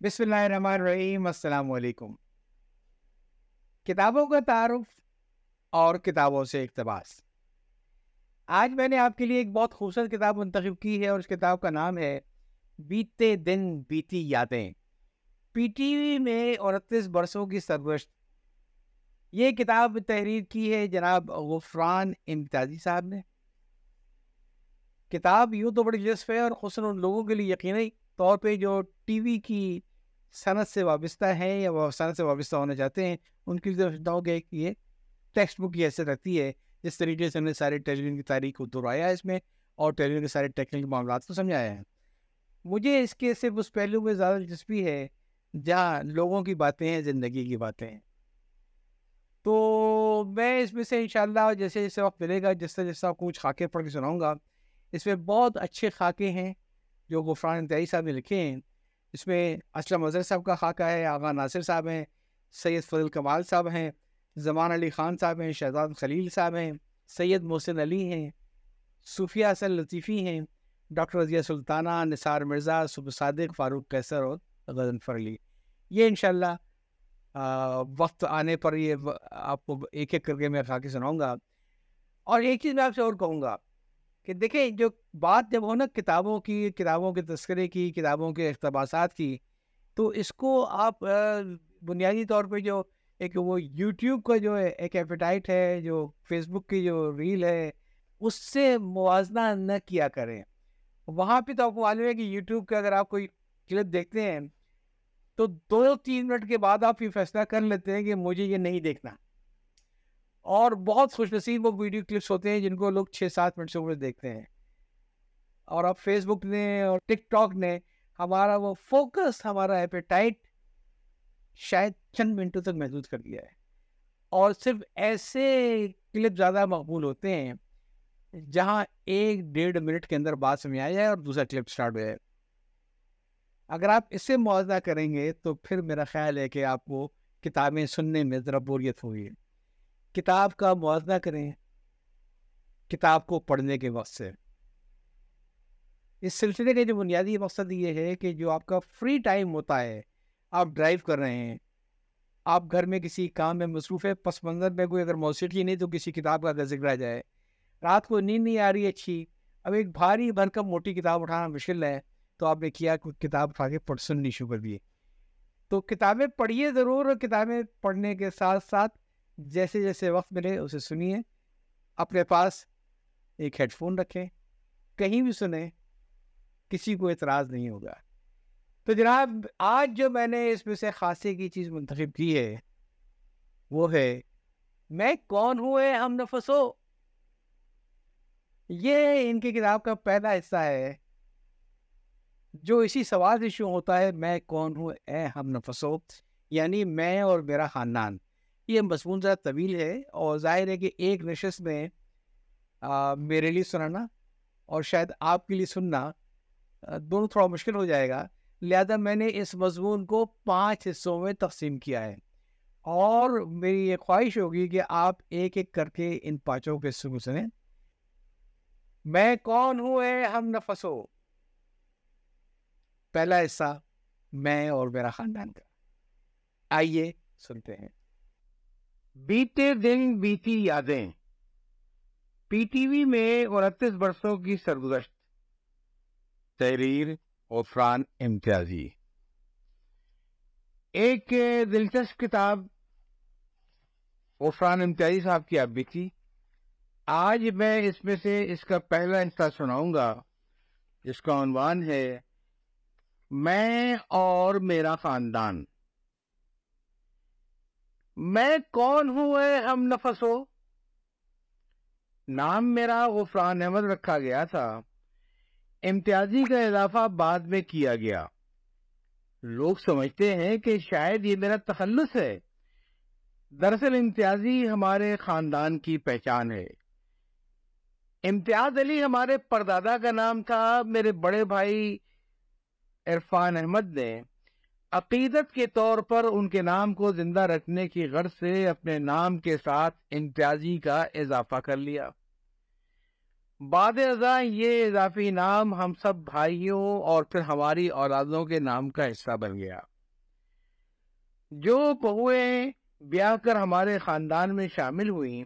بسم اللہ الرحمن الرحیم السلام علیکم کتابوں کا تعارف اور کتابوں سے اقتباس. آج میں نے آپ کے لیے ایک بہت خوبصورت کتاب منتخب کی ہے اور اس کتاب کا نام ہے بیتے دن بیتی یادیں. پی ٹی وی میں انتیس برسوں کی سرگرشت یہ کتاب تحریر کی ہے جناب غفران امتیازی صاحب نے. کتاب یوں تو بڑی دلچسپ ہے اور خصوصاً ان لوگوں کے لیے یقینی طور پہ جو ٹی وی کی صنعت سے وابستہ ہیں یا وہ صنعت سے وابستہ ہونا چاہتے ہیں، ان کے لیے سمجھتا ہوں کہ یہ ٹیکسٹ بک کی حیثیت رکھتی ہے۔ جس طریقے سے ہم نے سارے ٹیلیویژن کی تاریخ کو دہرایا ہے اس میں اور ٹیلی ویژن کے سارے ٹیکنیکل معاملات کو سمجھایا ہے۔ مجھے اس کے صرف اس پہلو میں زیادہ دلچسپی ہے جہاں لوگوں کی باتیں ہیں، زندگی کی باتیں ہیں۔ تو میں اس میں سے انشاءاللہ جیسے جیسے وقت ملے گا، جس طرح جس طرح کچھ خاکے پڑھ کے سناؤں گا، اس میں بہت اچھے خاکے ہیں جو غفران انتہائی صاحب نے لکھے ہیں۔ اس میں اسلم اظہر صاحب کا خاکہ ہے، آغا ناصر صاحب ہیں، سید فضل کمال صاحب ہیں، زمان علی خان صاحب ہیں، شہزاد خلیل صاحب ہیں، سید محسن علی ہیں، صوفیہ اصل لطیفی ہیں، ڈاکٹر رضیہ سلطانہ، نثار مرزا، صبح صادق، فاروق کیسر اور غزنفر علی یہ انشاءاللہ وقت آنے پر یہ آپ کو ایک ایک کر کے میں خاکے سناؤں گا۔ اور ایک چیز میں آپ سے اور کہوں گا۔ کہ دیکھیں جو بات جب ہو نا کتابوں کی، کتابوں کے تذکرے کی، کتابوں کے اقتباسات کی، تو اس کو آپ بنیادی طور پہ جو ایک وہ یوٹیوب کا جو ایک ایپیٹائٹ ہے، جو فیس بک کی جو ریل ہے، اس سے موازنہ نہ کیا کریں۔ وہاں پہ تو آپ کو معلوم ہے کہ یوٹیوب کا اگر آپ کوئی کلپ دیکھتے ہیں، تو دو تین منٹ کے بعد آپ یہ فیصلہ کر لیتے ہیں کہ مجھے یہ نہیں دیکھنا۔ اور بہت خوش نصیب وہ ویڈیو کلپس ہوتے ہیں جن کو لوگ چھ سات منٹ سے اوپر دیکھتے ہیں۔ اور اب فیس بک نے اور ٹک ٹاک نے ہمارا وہ فوکس ہمارا ایپیٹائٹ شاید چند منٹوں تک محدود کر دیا ہے۔ اور صرف ایسے کلپ زیادہ مقبول ہوتے ہیں جہاں ایک ڈیڑھ منٹ کے اندر بات سمجھ آ جائے اور دوسرا کلپ اسٹارٹ ہو جائے۔ اگر آپ اس سے موازنہ کریں گے تو پھر میرا خیال ہے کہ آپ کو کتابیں سننے میں ذرا بوریت ہوگی۔ کتاب کا موازنہ کریں کتاب کو پڑھنے کے وقت سے۔ اس سلسلے کا جو بنیادی مقصد یہ ہے کہ جو آپ کا فری ٹائم ہوتا ہے، آپ ڈرائیو کر رہے ہیں، آپ گھر میں کسی کام میں مصروف ہے پس منظر میں کوئی اگر موسیقی نہیں تو کسی کتاب کا ذکر آ جائے۔ رات کو نیند نہیں آ رہی اچھی، اب ایک بھاری بھرکم موٹی کتاب اٹھانا مشکل ہے تو آپ نے کیا کتاب اٹھا کے پڑھ سننی شروع کر دیے تو کتابیں پڑھیے ضرور اور کتابیں پڑھنے کے ساتھ ساتھ جیسے جیسے وقت ملے اسے سنیے۔ اپنے پاس ایک ہیڈ فون رکھیں۔ کہیں بھی سنیں، کسی کو اعتراض نہیں ہوگا۔ تو جناب، آج جو میں نے اس میں سے خاصے کی چیز منتخب کی ہے، وہ ہے، میں کون ہوں اے ہم نفسو؟ یہ ان کی کتاب کا پہلا حصہ ہے۔ جو اسی سوال سے شروع ہوتا ہے، میں کون ہوں اے ہم نفسو؟ یعنی میں اور میرا خاندان۔ یہ مضمون ذرا طویل ہے اور ظاہر ہے کہ ایک نشست میں میرے لیے سنانا اور شاید آپ کے لیے سننا دونوں تھوڑا مشکل ہو جائے گا۔ لہذا میں نے اس مضمون کو پانچ حصوں میں تقسیم کیا ہے۔ اور میری یہ خواہش ہوگی کہ آپ ایک ایک کر کے ان پانچوں کے حصوں کو سنیں۔ میں کون ہوں اے ہم نفسو پہلا حصہ میں اور میرا خاندان کا۔ آئیے سنتے ہیں۔ بیتے دن بیتی یادیں۔ پی ٹی وی میں انتیس برسوں کی سرگزشت۔ تحریر عفران امتیازی۔ ایک دلچسپ کتاب عفران امتیازی صاحب کی اب بھی تھی آج میں اس میں سے اس کا پہلا حصہ سناؤں گا۔ جس کا عنوان ہے، میں اور میرا خاندان۔ میں کون ہوں اے ہم نفس ہو نام میرا غفران احمد رکھا گیا تھا۔ امتیازی کا اضافہ بعد میں کیا گیا۔ لوگ سمجھتے ہیں کہ شاید یہ میرا تخلص ہے۔ دراصل امتیازی ہمارے خاندان کی پہچان ہے۔ امتیاز علی ہمارے پردادا کا نام تھا۔ میرے بڑے بھائی عرفان احمد نے عقیدت کے طور پر ان کے نام کو زندہ رکھنے کی غرض سے اپنے نام کے ساتھ امتیازی کا اضافہ کر لیا۔ بعد ازاں یہ اضافی نام ہم سب بھائیوں اور پھر ہماری اولادوں کے نام کا حصہ بن گیا۔ جو بہویں بیاہ کر ہمارے خاندان میں شامل ہوئیں،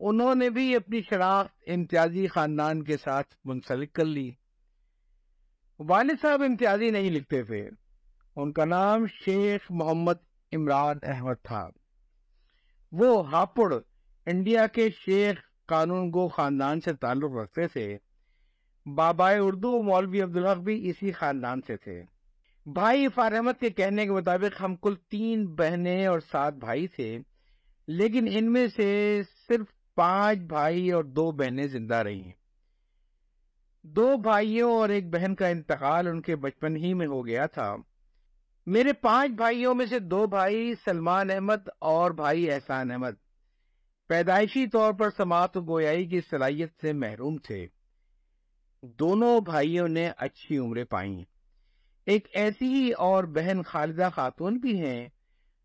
انہوں نے بھی اپنی شناخت امتیازی خاندان کے ساتھ منسلک کر لی۔ والد صاحب امتیازی نہیں لکھتے تھے۔ ان کا نام شیخ محمد عمران احمد تھا۔ وہ ہاپڑ انڈیا کے شیخ قانون گو خاندان سے تعلق رکھتے تھے۔ بابائے اردو مولوی عبدالحق بھی اسی خاندان سے تھے۔ بھائی فارحمد کے کہنے کے مطابق ہم کل تین بہنیں اور سات بھائی تھے، لیکن ان میں سے صرف پانچ بھائی اور دو بہنیں زندہ رہی ہیں دو بھائیوں اور ایک بہن کا انتقال ان کے بچپن ہی میں ہو گیا تھا۔ میرے پانچ بھائیوں میں سے دو بھائی سلمان احمد اور بھائی احسان احمد۔ پیدائشی طور پر سماعت و گویائی کی صلاحیت سے محروم تھے۔ دونوں بھائیوں نے اچھی عمریں پائیں۔ ایک ایسی ہی اور بہن خالدہ خاتون بھی ہیں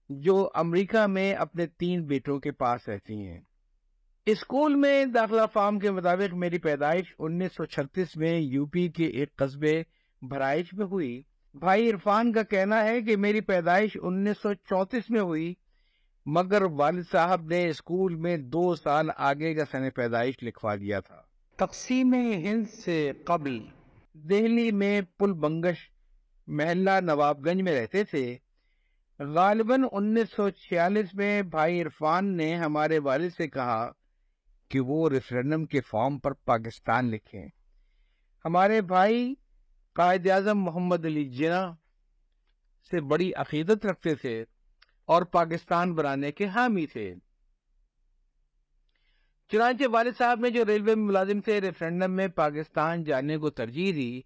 جو امریکہ میں اپنے تین بیٹوں کے پاس رہتی ہیں۔ اسکول میں داخلہ فارم کے مطابق میری پیدائش انیس سو چھتیس میں یو پی کے ایک قصبے بھرائش میں ہوئی۔ بھائی عرفان کا کہنا ہے کہ میری پیدائش انیس سو چونتیس میں ہوئی مگر والد صاحب نے اسکول میں دو سال آگے کا سن پیدائش لکھوا دیا تھا۔ تقسیم ہند سے قبل۔ دہلی میں پل بنگش محلہ نواب گنج میں رہتے تھے۔ غالباً انیس سو چھیالیس میں بھائی عرفان نے ہمارے والد سے کہا کہ وہ ریفرینڈم کے فارم پر پاکستان لکھیں۔ ہمارے بھائی قائد اعظم محمد علی جناح سے بڑی عقیدت رکھتے تھے اور پاکستان بنانے کے حامی تھے۔ چنانچہ والد صاحب نے جو ریلوے ملازم تھے ریفرینڈم میں پاکستان جانے کو ترجیح دی،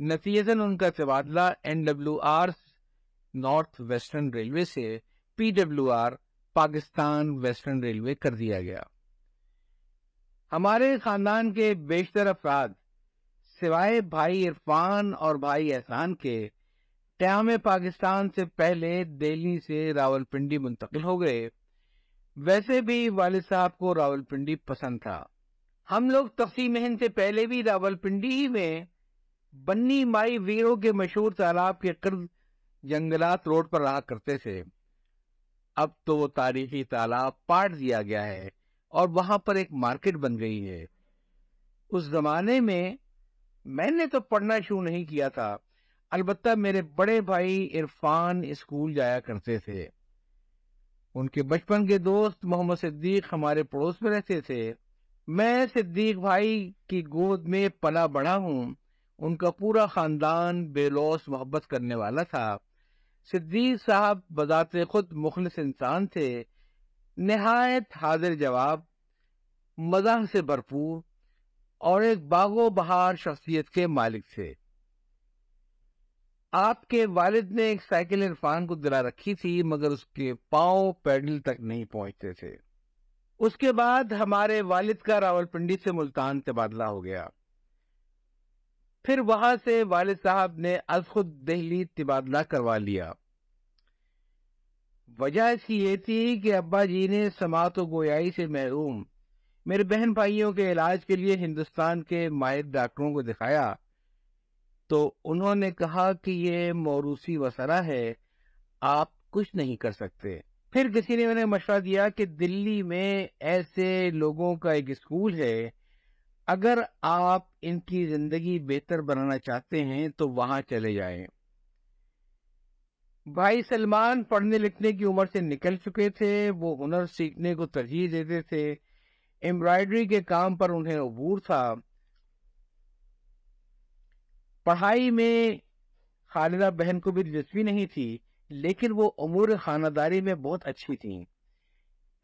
نتیجتاً ان کا تبادلہ N W R North Western Railway سے P W R Pakistan Western Railway کر دیا گیا۔ ہمارے خاندان کے بیشتر افراد سوائے بھائی عرفان اور بھائی احسان کے، قیام پاکستان سے پہلے دہلی سے راول پنڈی منتقل ہو گئے۔ ویسے بھی والد صاحب کو راول پنڈی پسند تھا۔ ہم لوگ تقسیم ہند سے پہلے بھی راول پنڈی ہی میں بنی مائی ویروں کے مشہور تالاب کے قرض جنگلات روڈ پر رہا کرتے تھے۔ اب تو وہ تاریخی تالاب پاٹ دیا گیا ہے اور وہاں پر ایک مارکیٹ بن گئی ہے۔ اس زمانے میں میں نے تو پڑھنا شروع نہیں کیا تھا۔ البتہ میرے بڑے بھائی عرفان اسکول جایا کرتے تھے۔ ان کے بچپن کے دوست محمد صدیق ہمارے پڑوس میں رہتے تھے۔ میں صدیق بھائی کی گود میں پلا بڑا ہوں۔ ان کا پورا خاندان بے لوس محبت کرنے والا تھا۔ صدیق صاحب بذات خود مخلص انسان تھے۔ نہایت حاضر جواب مزاح سے بھرپور۔ اور ایک باغ و بہار شخصیت کے مالک تھے۔ آپ کے والد نے ایک سائیکل عرفان کو دلا رکھی تھی، مگر اس کے پاؤں پیڈل تک نہیں پہنچتے تھے۔ اس کے بعد ہمارے والد کا راول پنڈی سے ملتان تبادلہ ہو گیا۔ پھر وہاں سے والد صاحب نے از خود دہلی تبادلہ کروا لیا۔ وجہ اس کی یہ تھی کہ ابا جی نے سماعت و گویائی سے محروم۔ میرے بہن بھائیوں کے علاج کے لیے ہندوستان کے ماہر ڈاکٹروں کو دکھایا تو انہوں نے کہا کہ یہ موروثی وسرا ہے، آپ کچھ نہیں کر سکتے۔ پھر کسی نے انہیں مشورہ دیا کہ دلی میں ایسے لوگوں کا ایک اسکول ہے، اگر آپ ان کی زندگی بہتر بنانا چاہتے ہیں تو وہاں چلے جائیں۔ بھائی سلمان پڑھنے لکھنے کی عمر سے نکل چکے تھے، وہ ہنر سیکھنے کو ترجیح دیتے تھے۔ امبرائڈری کے کام پر انہیں عبور تھا۔ پڑھائی میں خالدہ بہن کو بھی دلچسپی نہیں تھی، لیکن وہ امور خانہ داری میں بہت اچھی تھیں۔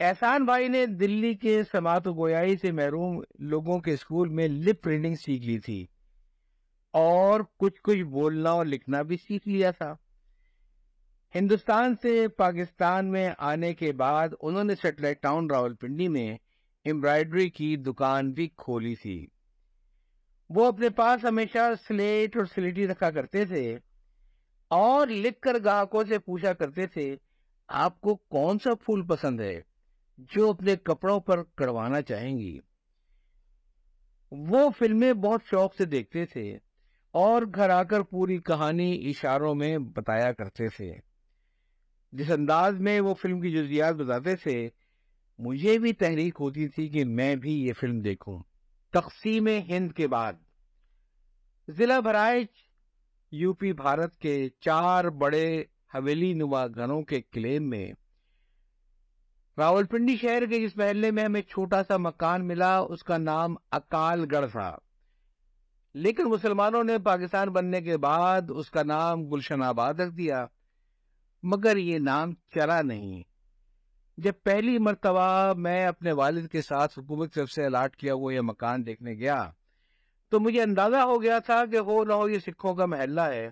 احسان بھائی نے دلی کے سماعت و گویائی سے محروم لوگوں کے اسکول میں لپ ریڈنگ سیکھ لی تھی۔ اور کچھ کچھ بولنا اور لکھنا بھی سیکھ لیا تھا۔ ہندوستان سے پاکستان میں آنے کے بعد انہوں نے سیٹلائٹ ٹاؤن راول پنڈی میں امبرائڈری کی دکان بھی کھولی تھی۔ وہ اپنے پاس ہمیشہ سلیٹ اور سلیٹی رکھا کرتے تھے اور لکھ کر گاہکوں سے پوچھا کرتے تھے، آپ کو کون سا پھول پسند ہے جو اپنے کپڑوں پر کروانا چاہیں گی؟ وہ فلمیں بہت شوق سے دیکھتے تھے اور گھر آ کر پوری کہانی اشاروں میں بتایا کرتے تھے۔ جس انداز میں وہ فلم کی جزیات بتاتے تھے مجھے بھی تحریک ہوتی تھی کہ میں بھی یہ فلم دیکھوں۔ تقسیم ہند کے بعد۔ ضلع بھرائچ یو پی بھارت کے چار بڑے حویلی نما گھروں کے کلیم میں۔ راول پنڈی شہر کے جس محلے میں ہمیں چھوٹا سا مکان ملا، اس کا نام اکال گڑھ تھا۔ لیکن مسلمانوں نے پاکستان بننے کے بعد اس کا نام گلشن آباد رکھ دیا۔ مگر یہ نام چلا نہیں۔ جب پہلی مرتبہ میں اپنے والد کے ساتھ حکومت طرف سے الاٹ کیا ہوا یہ مکان دیکھنے گیا، تو مجھے اندازہ ہو گیا تھا کہ ہو نہ ہو یہ سکھوں کا محلہ ہے۔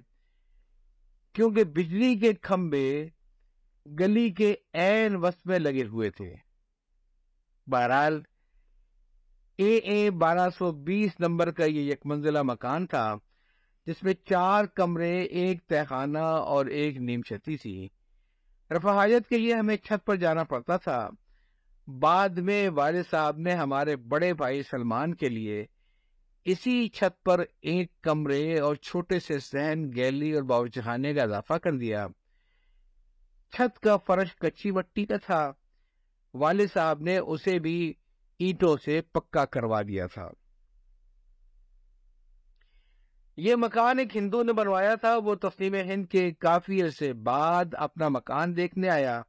کیونکہ بجلی کے کھمبے گلی کے این وسط میں لگے ہوئے تھے۔ بہرحال، اے اے بارہ سو بیس نمبر کا یہ یک منزلہ مکان تھا، جس میں چار کمرے، ایک تہخانہ اور ایک نیم چھتی تھی۔ رفاحیت کے لیے ہمیں چھت پر جانا پڑتا تھا۔ بعد میں والد صاحب نے ہمارے بڑے بھائی سلمان کے لیے اسی چھت پر ایک کمرے اور چھوٹے سے سہن گیلی اور باورچی خانے کا اضافہ کر دیا۔ چھت کا فرش کچی مٹی کا تھا۔ والد صاحب نے اسے بھی اینٹوں سے پکا کروا دیا تھا۔ یہ مکان ایک ہندو نے بنوایا تھا، وہ تسلیم ہند کے کافی عرصے بعد اپنا مکان دیکھنے آیا۔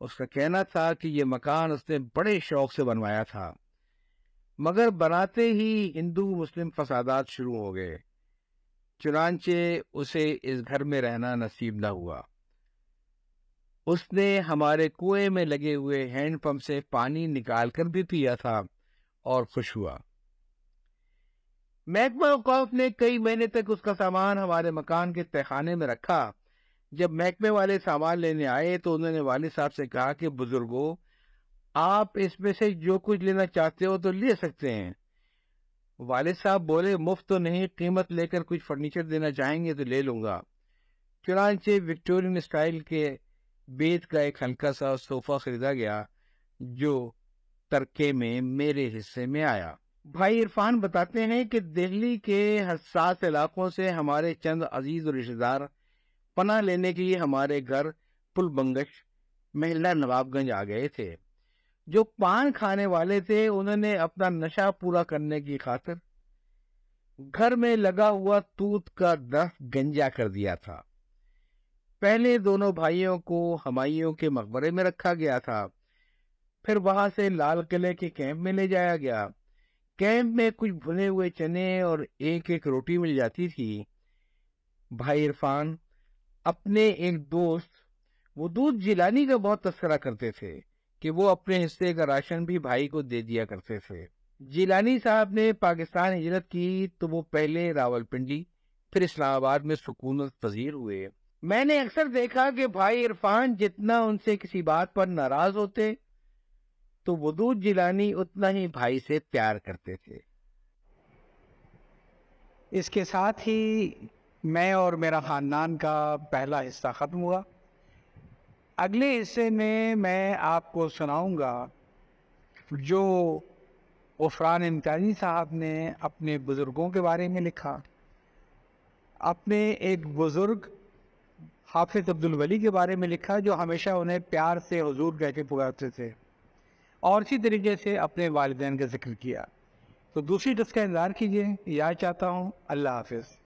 اس کا کہنا تھا کہ یہ مکان اس نے بڑے شوق سے بنوایا تھا۔ مگر بناتے ہی ہندو مسلم فسادات شروع ہو گئے۔ چنانچہ اسے اس گھر میں رہنا نصیب نہ ہوا۔ اس نے ہمارے کنویں میں لگے ہوئے ہینڈ پمپ سے پانی نکال کر بھی پیا تھا اور خوش ہوا۔ محکمہ اوقاف نے کئی مہینے تک اس کا سامان ہمارے مکان کے تہخانے میں رکھا۔ جب محکمے والے سامان لینے آئے تو انہوں نے والد صاحب سے کہا کہ بزرگوں آپ اس میں سے جو کچھ لینا چاہتے ہو تو لے سکتے ہیں۔ والد صاحب بولے، مفت تو نہیں، قیمت لے کر کچھ فرنیچر دینا چاہیں گے تو لے لوں گا۔ چنانچہ وکٹورین اسٹائل کے بیت کا ایک ہلکا سا صوفہ خریدا گیا، جو ترکے میں میرے حصے میں آیا۔ بھائی عرفان، بتاتے ہیں کہ دہلی کے حساس علاقوں سے ہمارے چند عزیز و رشتے دار پناہ لینے کے لیے ہمارے گھر پل بنگش محلہ نواب گنج آ گئے تھے۔ جو پان کھانے والے تھے، انہوں نے اپنا نشہ پورا کرنے کی خاطر گھر میں لگا ہوا توت کا درخت گنجا کر دیا تھا۔ پہلے دونوں بھائیوں کو ہمائیوں کے مقبرے میں رکھا گیا تھا۔ پھر وہاں سے لال قلعے کے کیمپ میں لے جایا گیا۔ کیمپ میں کچھ بھنے ہوئے چنے اور ایک ایک روٹی مل جاتی تھی بھائی عرفان اپنے ایک دوست وہ دودھ جلانی کا بہت تذکرہ کرتے تھے کہ وہ اپنے حصے کا راشن بھی بھائی کو دے دیا کرتے تھے جیلانی صاحب نے پاکستان ہجرت کی تو وہ پہلے راول پنڈی پھر اسلام آباد میں سکونت پذیر ہوئے میں نے اکثر دیکھا کہ بھائی عرفان جتنا ان سے کسی بات پر ناراض ہوتے تو ودود جیلانی اتنا ہی بھائی سے پیار کرتے تھے۔ اس کے ساتھ ہی میں اور میرا خاندان کا پہلا حصہ ختم ہوا۔ اگلے حصے میں میں آپ کو سناؤں گا جو عفران امتیازی صاحب نے اپنے بزرگوں کے بارے میں لکھا۔ اپنے ایک بزرگ حافظ عبدالولی کے بارے میں لکھا جو ہمیشہ انہیں پیار سے حضور کہہ کے پکارتے تھے۔ اور اسی طریقے سے اپنے والدین کا ذکر کیا۔ تو دوسری ڈس کا انتظار کیجیے یاد چاہتا ہوں۔ اللہ حافظ۔